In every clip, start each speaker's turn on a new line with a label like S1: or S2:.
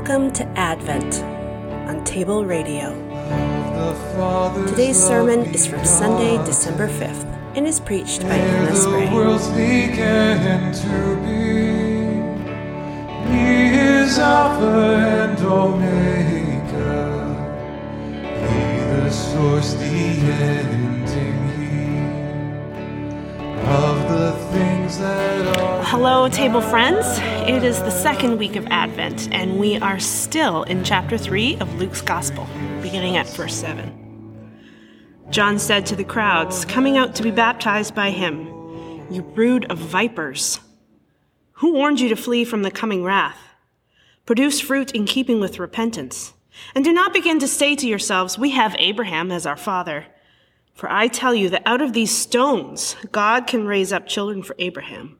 S1: Welcome to Advent on Table Radio. Today's sermon is from Sunday, December 5th, and is preached by Anna Spray. He is Alpha and Omega, He the source, the ending, He of the things that are.
S2: Hello, table friends. It is the second week of Advent, and we are still in chapter 3 of Luke's Gospel, beginning at verse 7. John said to the crowds coming out to be baptized by him, You brood of vipers! Who warned you to flee from the coming wrath? Produce fruit in keeping with repentance. And do not begin to say to yourselves, We have Abraham as our father. For I tell you that out of these stones, God can raise up children for Abraham.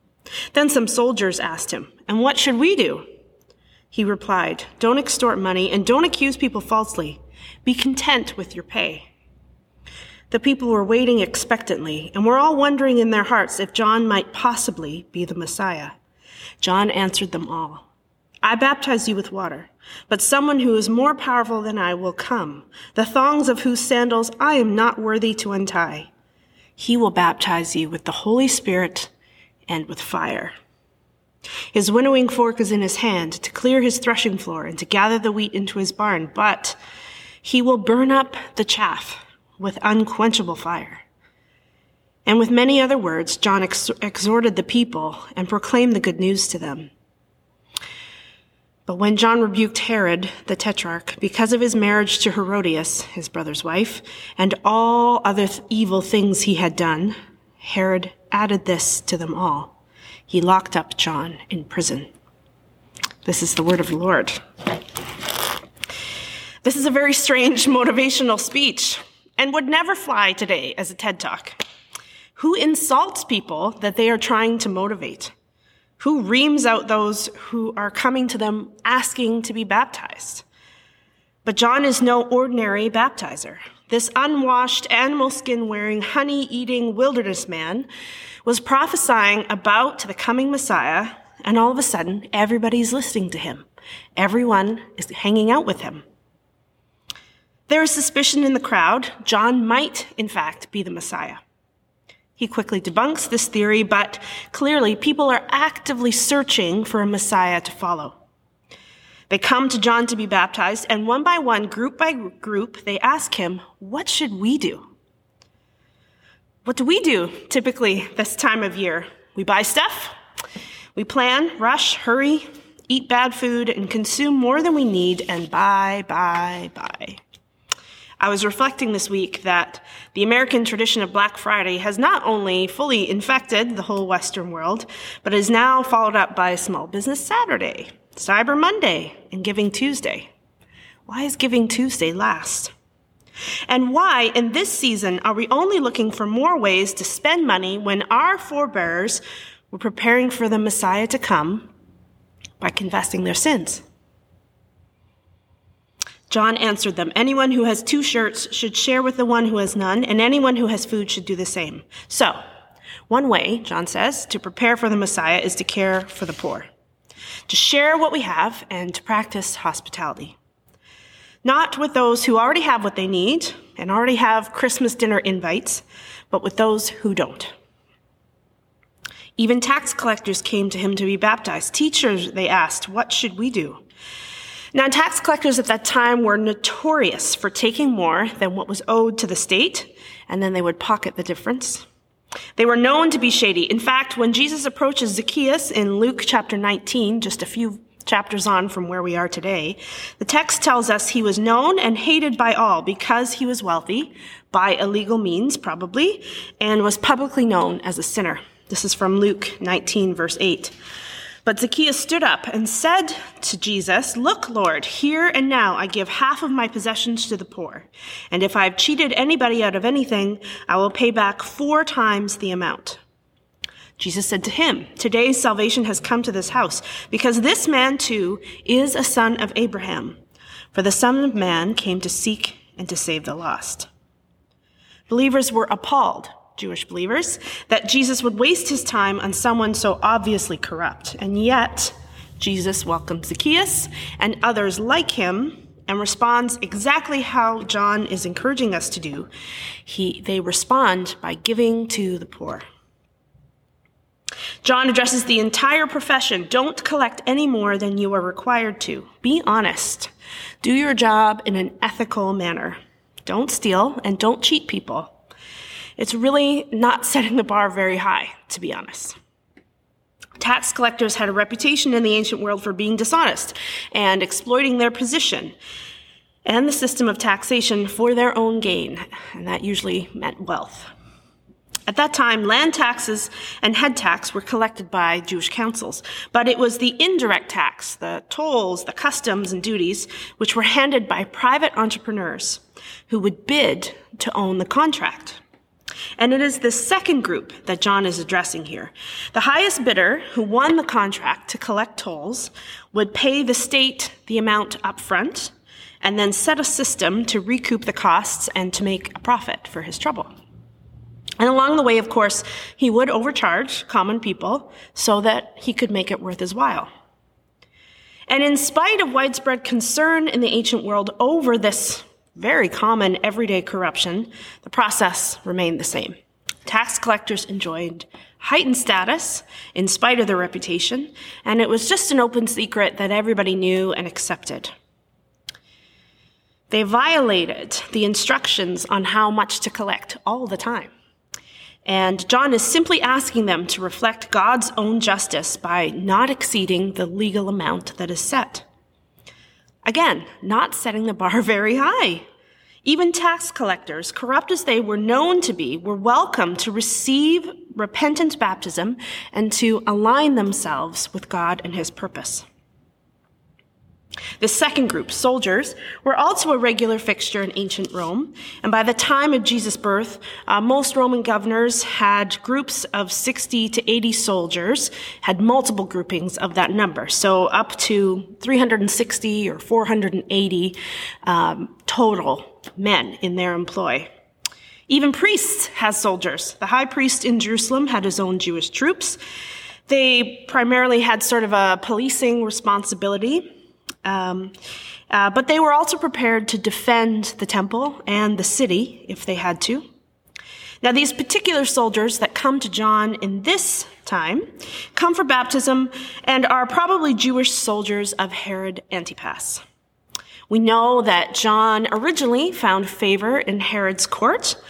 S2: Then some soldiers asked him, And what should we do? He replied, Don't extort money and don't accuse people falsely. Be content with your pay. The people were waiting expectantly and were all wondering in their hearts if John might possibly be the Messiah. John answered them all. I baptize you with water, but someone who is more powerful than I will come, the thongs of whose sandals I am not worthy to untie. He will baptize you with the Holy Spirit and with fire. His winnowing fork is in his hand to clear his threshing floor and to gather the wheat into his barn, but he will burn up the chaff with unquenchable fire. And with many other words, John ex- exhorted the people and proclaimed the good news to them. But when John rebuked Herod, the tetrarch, because of his marriage to Herodias, his brother's wife, and all other th- evil things he had done, Herod added this to them all. He locked up John in prison. This is the word of the Lord. This is a very strange motivational speech and would never fly today as a TED Talk. Who insults people that they are trying to motivate? Who reams out those who are coming to them asking to be baptized? But John is no ordinary baptizer. This unwashed, animal skin wearing, honey eating wilderness man was prophesying about the coming Messiah, and all of a sudden, everybody's listening to him. Everyone is hanging out with him. There is suspicion in the crowd. John might, in fact, be the Messiah. He quickly debunks this theory, but clearly people are actively searching for a Messiah to follow. They come to John to be baptized, and one by one, group by group, they ask him, What should we do? What do we do typically this time of year? We buy stuff, we plan, rush, hurry, eat bad food, and consume more than we need, and buy, buy, buy. I was reflecting this week that the American tradition of Black Friday has not only fully infected the whole Western world, but is now followed up by Small Business Saturday, Cyber Monday, and Giving Tuesday. Why is Giving Tuesday last? And why, in this season, are we only looking for more ways to spend money when our forebears were preparing for the Messiah to come by confessing their sins? John answered them, Anyone who has two shirts should share with the one who has none, and anyone who has food should do the same. So, one way, John says, to prepare for the Messiah is to care for the poor to share what we have, and to practice hospitality. Not with those who already have what they need and already have Christmas dinner invites, but with those who don't. Even tax collectors came to him to be baptized. Teachers, they asked, what should we do? Now, tax collectors at that time were notorious for taking more than what was owed to the state, and then they would pocket the difference. They were known to be shady. In fact, when Jesus approaches Zacchaeus in Luke chapter 19, just a few chapters on from where we are today, the text tells us he was known and hated by all because he was wealthy, by illegal means probably, and was publicly known as a sinner. This is from Luke 19, verse 8. But Zacchaeus stood up and said to Jesus, Look, Lord, here and now I give half of my possessions to the poor. And if I've cheated anybody out of anything, I will pay back four times the amount. Jesus said to him, Today salvation has come to this house, because this man too is a son of Abraham. For the Son of Man came to seek and to save the lost. Believers were appalled Jewish believers, that Jesus would waste his time on someone so obviously corrupt. And yet, Jesus welcomes Zacchaeus and others like him and responds exactly how John is encouraging us to do. He, they respond by giving to the poor. John addresses the entire profession. Don't collect any more than you are required to. Be honest. Do your job in an ethical manner. Don't steal and don't cheat people. It's really not setting the bar very high, to be honest. Tax collectors had a reputation in the ancient world for being dishonest and exploiting their position and the system of taxation for their own gain, and that usually meant wealth. At that time, land taxes and head tax were collected by Jewish councils, but it was the indirect tax, the tolls, the customs, and duties, which were handed by private entrepreneurs who would bid to own the contract. And it is the second group that John is addressing here. The highest bidder who won the contract to collect tolls would pay the state the amount up front and then set a system to recoup the costs and to make a profit for his trouble. And along the way, of course, he would overcharge common people so that he could make it worth his while. And in spite of widespread concern in the ancient world over this very common everyday corruption, the process remained the same. Tax collectors enjoyed heightened status in spite of their reputation, and it was just an open secret that everybody knew and accepted. They violated the instructions on how much to collect all the time. And John is simply asking them to reflect God's own justice by not exceeding the legal amount that is set. Again, not setting the bar very high. Even tax collectors, corrupt as they were known to be, were welcome to receive repentant baptism and to align themselves with God and his purpose. The second group, soldiers, were also a regular fixture in ancient Rome. And by the time of Jesus' birth, uh, most Roman governors had groups of 60 to 80 soldiers, had multiple groupings of that number. So up to 360 or 480 um, total men in their employ. Even priests had soldiers. The high priest in Jerusalem had his own Jewish troops. They primarily had sort of a policing responsibility um, uh, but they were also prepared to defend the temple and the city if they had to. Now, these particular soldiers that come to John in this time come for baptism and are probably Jewish soldiers of Herod Antipas. We know that John originally found favor in Herod's court,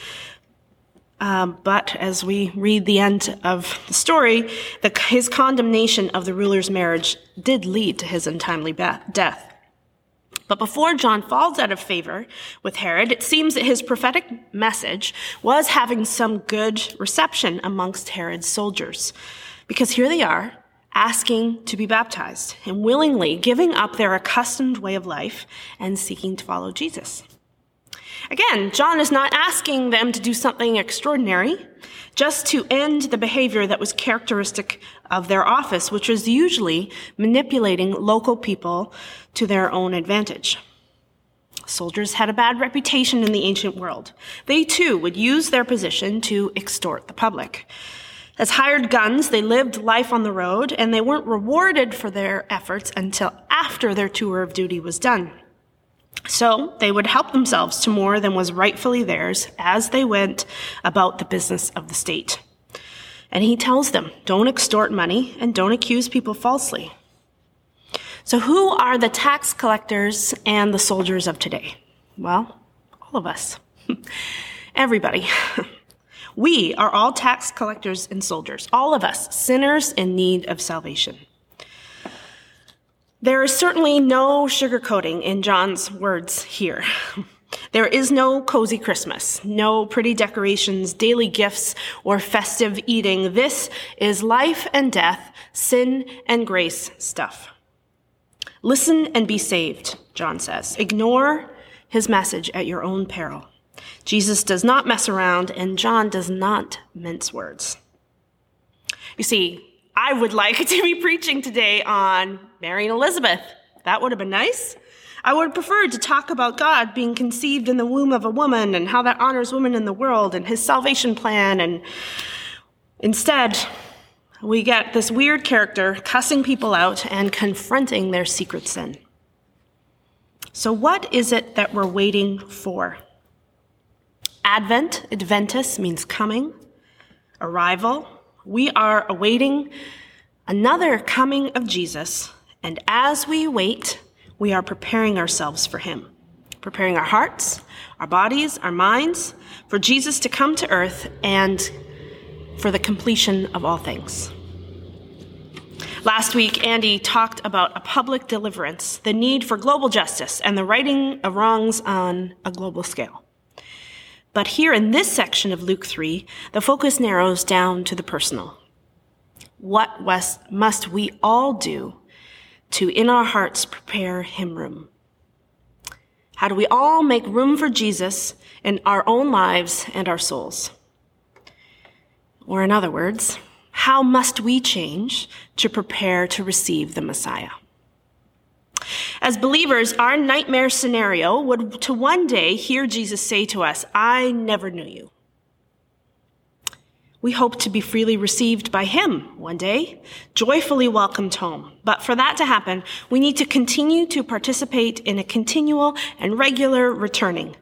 S2: um, but as we read the end of the story, the, his condemnation of the ruler's marriage did lead to his untimely death. But before John falls out of favor with Herod, it seems that his prophetic message was having some good reception amongst Herod's soldiers. Because here they are, asking to be baptized and willingly giving up their accustomed way of life and seeking to follow Jesus. Again, John is not asking them to do something extraordinary, just to end the behavior that was characteristic of their office, which was usually manipulating local people to their own advantage. Soldiers had a bad reputation in the ancient world. They too would use their position to extort the public. As hired guns, they lived life on the road and they weren't rewarded for their efforts until after their tour of duty was done. So they would help themselves to more than was rightfully theirs as they went about the business of the state. And he tells them, don't extort money and don't accuse people falsely. So who are the tax collectors and the soldiers of today? Well, all of us. Everybody. We are all tax collectors and soldiers, all of us, sinners in need of salvation. There is certainly no sugarcoating in John's words here. There is no cozy Christmas, no pretty decorations, daily gifts, or festive eating. This is life and death, sin and grace stuff. Listen and be saved, John says. Ignore his message at your own peril. Jesus does not mess around, and John does not mince words. You see, I would like to be preaching today on Mary and Elizabeth. That would have been nice. I would have preferred to talk about God being conceived in the womb of a woman and how that honors women in the world and his salvation plan. And instead, we get this weird character cussing people out and confronting their secret sin. So, what is it that we're waiting for? Advent, Adventus, means coming, arrival. We are awaiting another coming of Jesus, and as we wait, we are preparing ourselves for him, preparing our hearts, our bodies, our minds for Jesus to come to earth and for the completion of all things. Last week, Andy talked about a public deliverance, the need for global justice, and the righting of wrongs on a global scale. But here in this section of Luke 3, the focus narrows down to the personal. What must we all do to, in our hearts, prepare him room? How do we all make room for Jesus in our own lives and our souls? Or, in other words, how must we change to prepare to receive the Messiah? As believers, our nightmare scenario would to one day hear Jesus say to us, I never knew you. We hope to be freely received by Him one day, joyfully welcomed home. But for that to happen, we need to continue to participate in a continual and regular returning,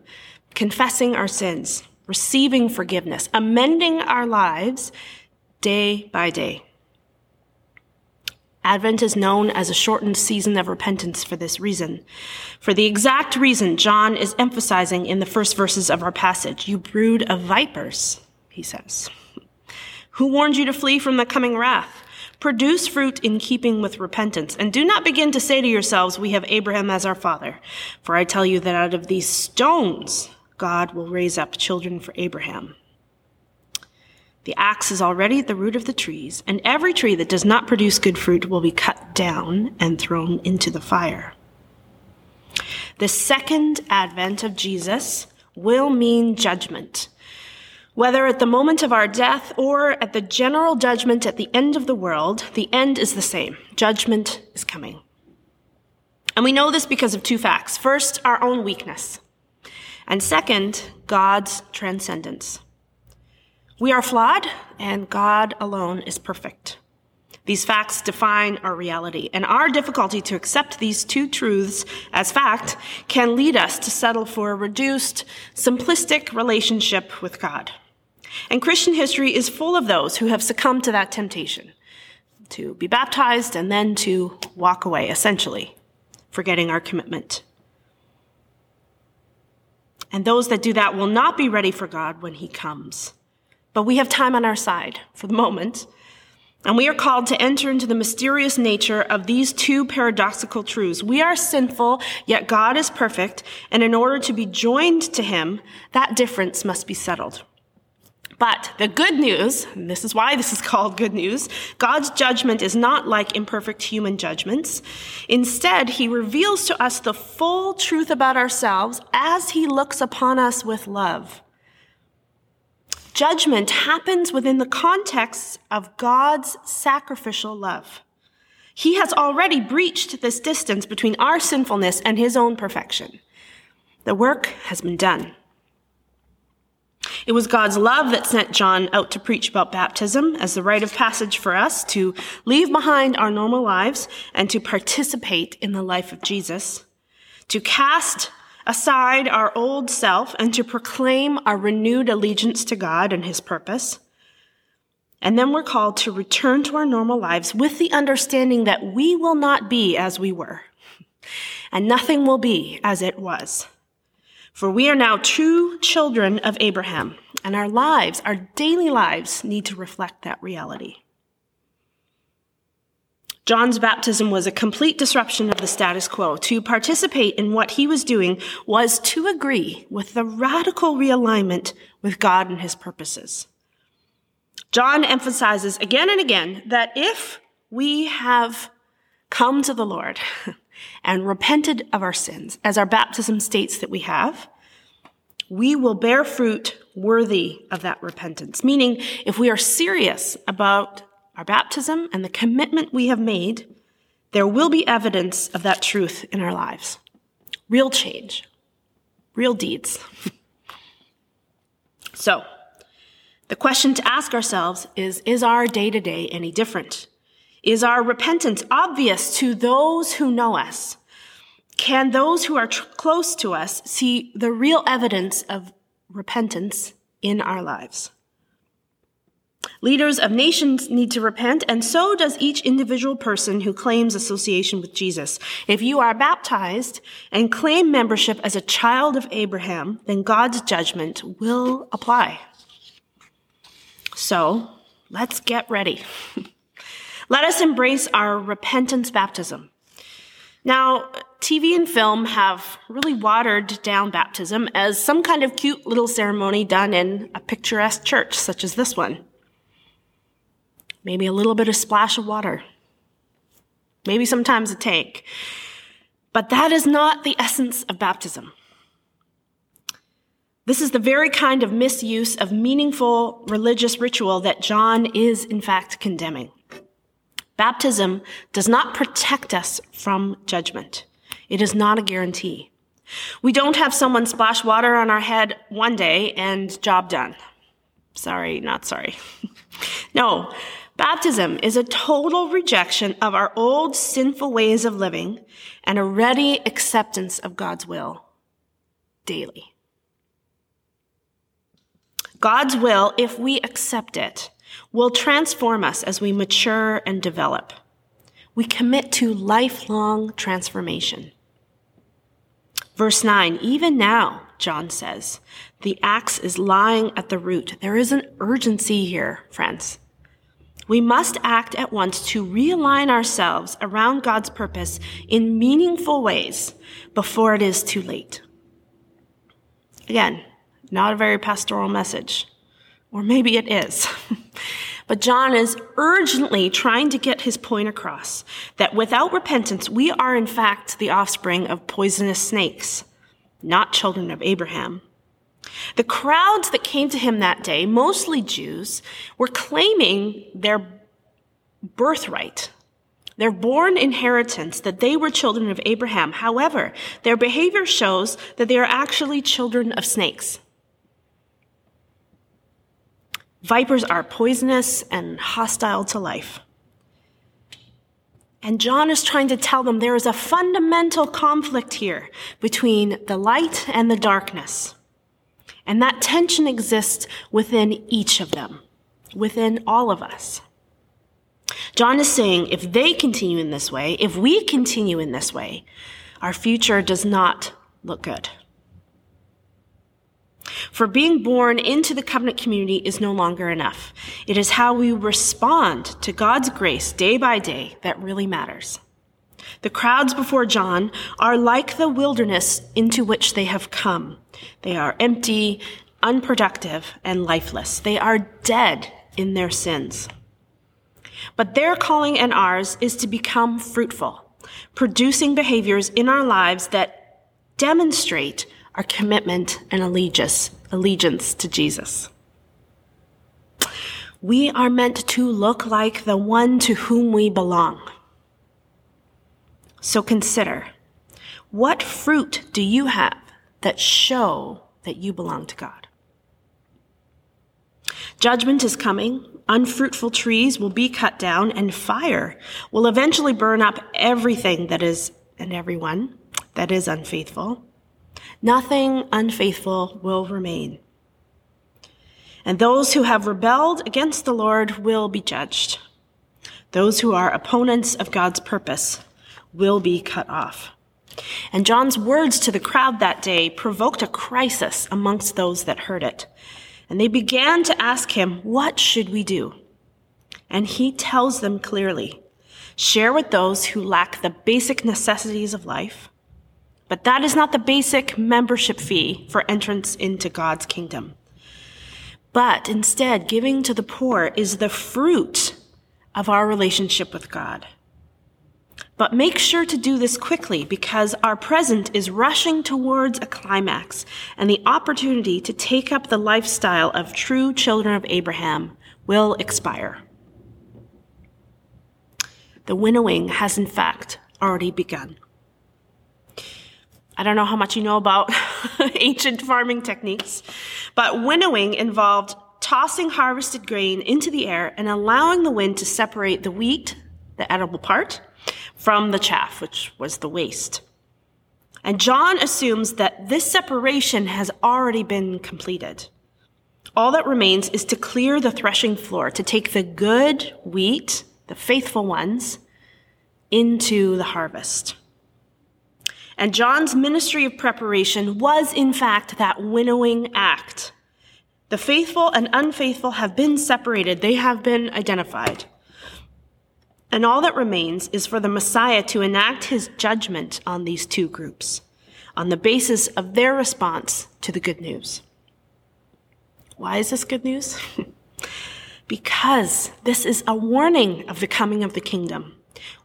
S2: confessing our sins, receiving forgiveness, amending our lives day by day. Advent is known as a shortened season of repentance for this reason. For the exact reason John is emphasizing in the first verses of our passage. You brood of vipers, he says. Who warned you to flee from the coming wrath? Produce fruit in keeping with repentance, and do not begin to say to yourselves, We have Abraham as our father. For I tell you that out of these stones, God will raise up children for Abraham. The axe is already at the root of the trees, and every tree that does not produce good fruit will be cut down and thrown into the fire. The second advent of Jesus will mean judgment. Whether at the moment of our death or at the general judgment at the end of the world, the end is the same. Judgment is coming. And we know this because of two facts. First, our own weakness. And second, God's transcendence. We are flawed, and God alone is perfect. These facts define our reality, and our difficulty to accept these two truths as fact can lead us to settle for a reduced, simplistic relationship with God. And Christian history is full of those who have succumbed to that temptation to be baptized and then to walk away, essentially, forgetting our commitment. And those that do that will not be ready for God when He comes. But we have time on our side for the moment. And we are called to enter into the mysterious nature of these two paradoxical truths. We are sinful, yet God is perfect. And in order to be joined to Him, that difference must be settled. But the good news, this is why this is called good news, God's judgment is not like imperfect human judgments. Instead, He reveals to us the full truth about ourselves as He looks upon us with love. Judgment happens within the context of God's sacrificial love. He has already breached this distance between our sinfulness and his own perfection. The work has been done. It was God's love that sent John out to preach about baptism as the rite of passage for us to leave behind our normal lives and to participate in the life of Jesus, to cast aside our old self and to proclaim our renewed allegiance to God and His purpose. And then we're called to return to our normal lives with the understanding that we will not be as we were, and nothing will be as it was. For we are now true children of Abraham, and our lives, our daily lives, need to reflect that reality. John's baptism was a complete disruption of the status quo. To participate in what he was doing was to agree with the radical realignment with God and his purposes. John emphasizes again and again that if we have come to the Lord and repented of our sins, as our baptism states that we have, we will bear fruit worthy of that repentance. Meaning, if we are serious about our baptism and the commitment we have made, there will be evidence of that truth in our lives. Real change, real deeds. so, the question to ask ourselves is Is our day to day any different? Is our repentance obvious to those who know us? Can those who are tr- close to us see the real evidence of repentance in our lives? Leaders of nations need to repent, and so does each individual person who claims association with Jesus. If you are baptized and claim membership as a child of Abraham, then God's judgment will apply. So, let's get ready. Let us embrace our repentance baptism. Now, TV and film have really watered down baptism as some kind of cute little ceremony done in a picturesque church, such as this one maybe a little bit of splash of water, maybe sometimes a tank. But that is not the essence of baptism. This is the very kind of misuse of meaningful religious ritual that John is, in fact, condemning. Baptism does not protect us from judgment. It is not a guarantee. We don't have someone splash water on our head one day and job done. Sorry, not sorry. no, Baptism is a total rejection of our old sinful ways of living and a ready acceptance of God's will daily. God's will, if we accept it, will transform us as we mature and develop. We commit to lifelong transformation. Verse 9, even now, John says, the axe is lying at the root. There is an urgency here, friends. We must act at once to realign ourselves around God's purpose in meaningful ways before it is too late. Again, not a very pastoral message. Or maybe it is. but John is urgently trying to get his point across that without repentance, we are in fact the offspring of poisonous snakes, not children of Abraham. The crowds that came to him that day, mostly Jews, were claiming their birthright, their born inheritance, that they were children of Abraham. However, their behavior shows that they are actually children of snakes. Vipers are poisonous and hostile to life. And John is trying to tell them there is a fundamental conflict here between the light and the darkness. And that tension exists within each of them, within all of us. John is saying if they continue in this way, if we continue in this way, our future does not look good. For being born into the covenant community is no longer enough. It is how we respond to God's grace day by day that really matters. The crowds before John are like the wilderness into which they have come. They are empty, unproductive, and lifeless. They are dead in their sins. But their calling and ours is to become fruitful, producing behaviors in our lives that demonstrate our commitment and allegiance, allegiance to Jesus. We are meant to look like the one to whom we belong. So consider, what fruit do you have that show that you belong to God? Judgment is coming. Unfruitful trees will be cut down and fire will eventually burn up everything that is and everyone that is unfaithful. Nothing unfaithful will remain. And those who have rebelled against the Lord will be judged. Those who are opponents of God's purpose will be cut off. And John's words to the crowd that day provoked a crisis amongst those that heard it. And they began to ask him, What should we do? And he tells them clearly, share with those who lack the basic necessities of life. But that is not the basic membership fee for entrance into God's kingdom. But instead, giving to the poor is the fruit of our relationship with God. But make sure to do this quickly because our present is rushing towards a climax and the opportunity to take up the lifestyle of true children of Abraham will expire. The winnowing has in fact already begun. I don't know how much you know about ancient farming techniques, but winnowing involved tossing harvested grain into the air and allowing the wind to separate the wheat, the edible part, from the chaff, which was the waste. And John assumes that this separation has already been completed. All that remains is to clear the threshing floor, to take the good wheat, the faithful ones, into the harvest. And John's ministry of preparation was, in fact, that winnowing act. The faithful and unfaithful have been separated, they have been identified. And all that remains is for the Messiah to enact his judgment on these two groups on the basis of their response to the good news. Why is this good news? because this is a warning of the coming of the kingdom.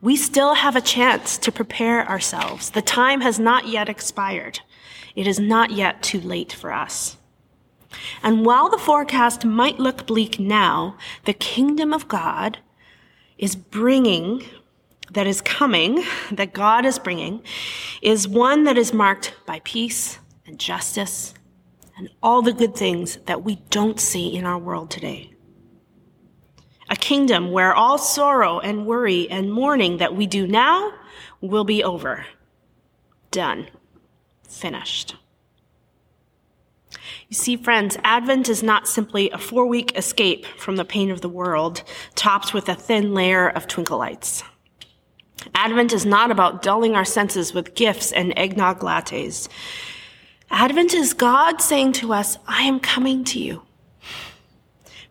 S2: We still have a chance to prepare ourselves. The time has not yet expired. It is not yet too late for us. And while the forecast might look bleak now, the kingdom of God is bringing, that is coming, that God is bringing, is one that is marked by peace and justice and all the good things that we don't see in our world today. A kingdom where all sorrow and worry and mourning that we do now will be over. Done. Finished. You see, friends, Advent is not simply a four week escape from the pain of the world, topped with a thin layer of twinkle lights. Advent is not about dulling our senses with gifts and eggnog lattes. Advent is God saying to us, I am coming to you.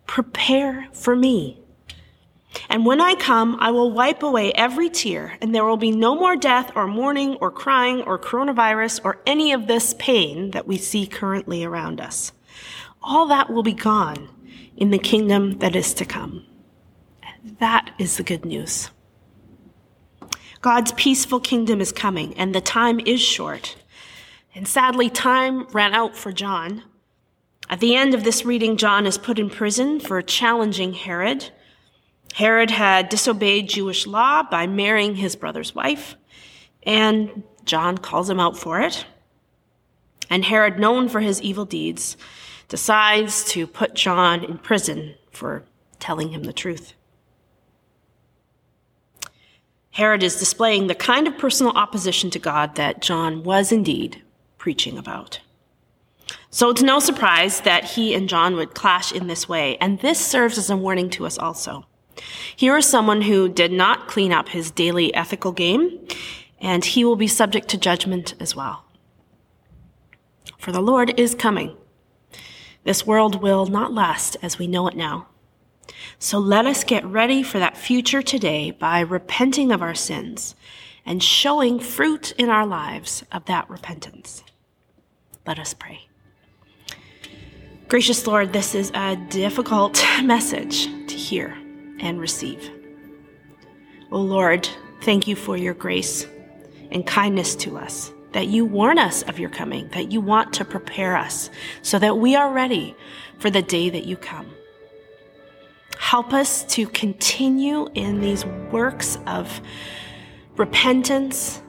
S2: Prepare for me. And when I come, I will wipe away every tear, and there will be no more death or mourning or crying or coronavirus or any of this pain that we see currently around us. All that will be gone in the kingdom that is to come. That is the good news. God's peaceful kingdom is coming, and the time is short. And sadly, time ran out for John. At the end of this reading, John is put in prison for challenging Herod Herod had disobeyed Jewish law by marrying his brother's wife, and John calls him out for it. And Herod, known for his evil deeds, decides to put John in prison for telling him the truth. Herod is displaying the kind of personal opposition to God that John was indeed preaching about. So it's no surprise that he and John would clash in this way, and this serves as a warning to us also. Here is someone who did not clean up his daily ethical game, and he will be subject to judgment as well. For the Lord is coming. This world will not last as we know it now. So let us get ready for that future today by repenting of our sins and showing fruit in our lives of that repentance. Let us pray. Gracious Lord, this is a difficult message to hear and receive. O oh Lord, thank you for your grace and kindness to us, that you warn us of your coming, that you want to prepare us so that we are ready for the day that you come. Help us to continue in these works of repentance,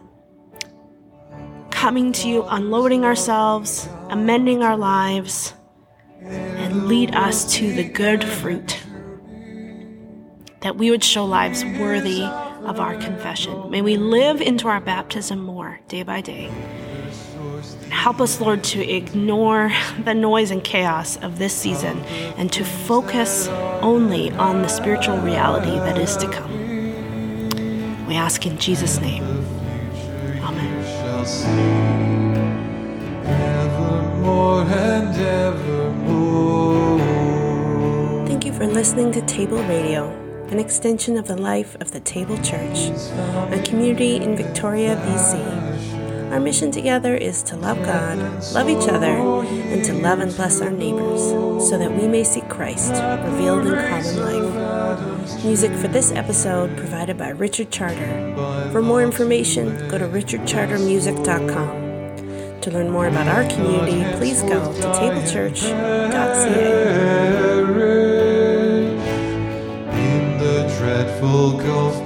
S2: coming to you, unloading ourselves, amending our lives, and lead us to the good fruit that we would show lives worthy of our confession. May we live into our baptism more day by day. Help us, Lord, to ignore the noise and chaos of this season and to focus only on the spiritual reality that is to come. We ask in Jesus' name. Amen.
S1: Thank you for listening to Table Radio an extension of the life of the Table Church, a community in Victoria, BC. Our mission together is to love God, love each other, and to love and bless our neighbors so that we may see Christ revealed in common life. Music for this episode provided by Richard Charter. For more information, go to richardchartermusic.com. To learn more about our community, please go to tablechurch.ca. dreadful gulf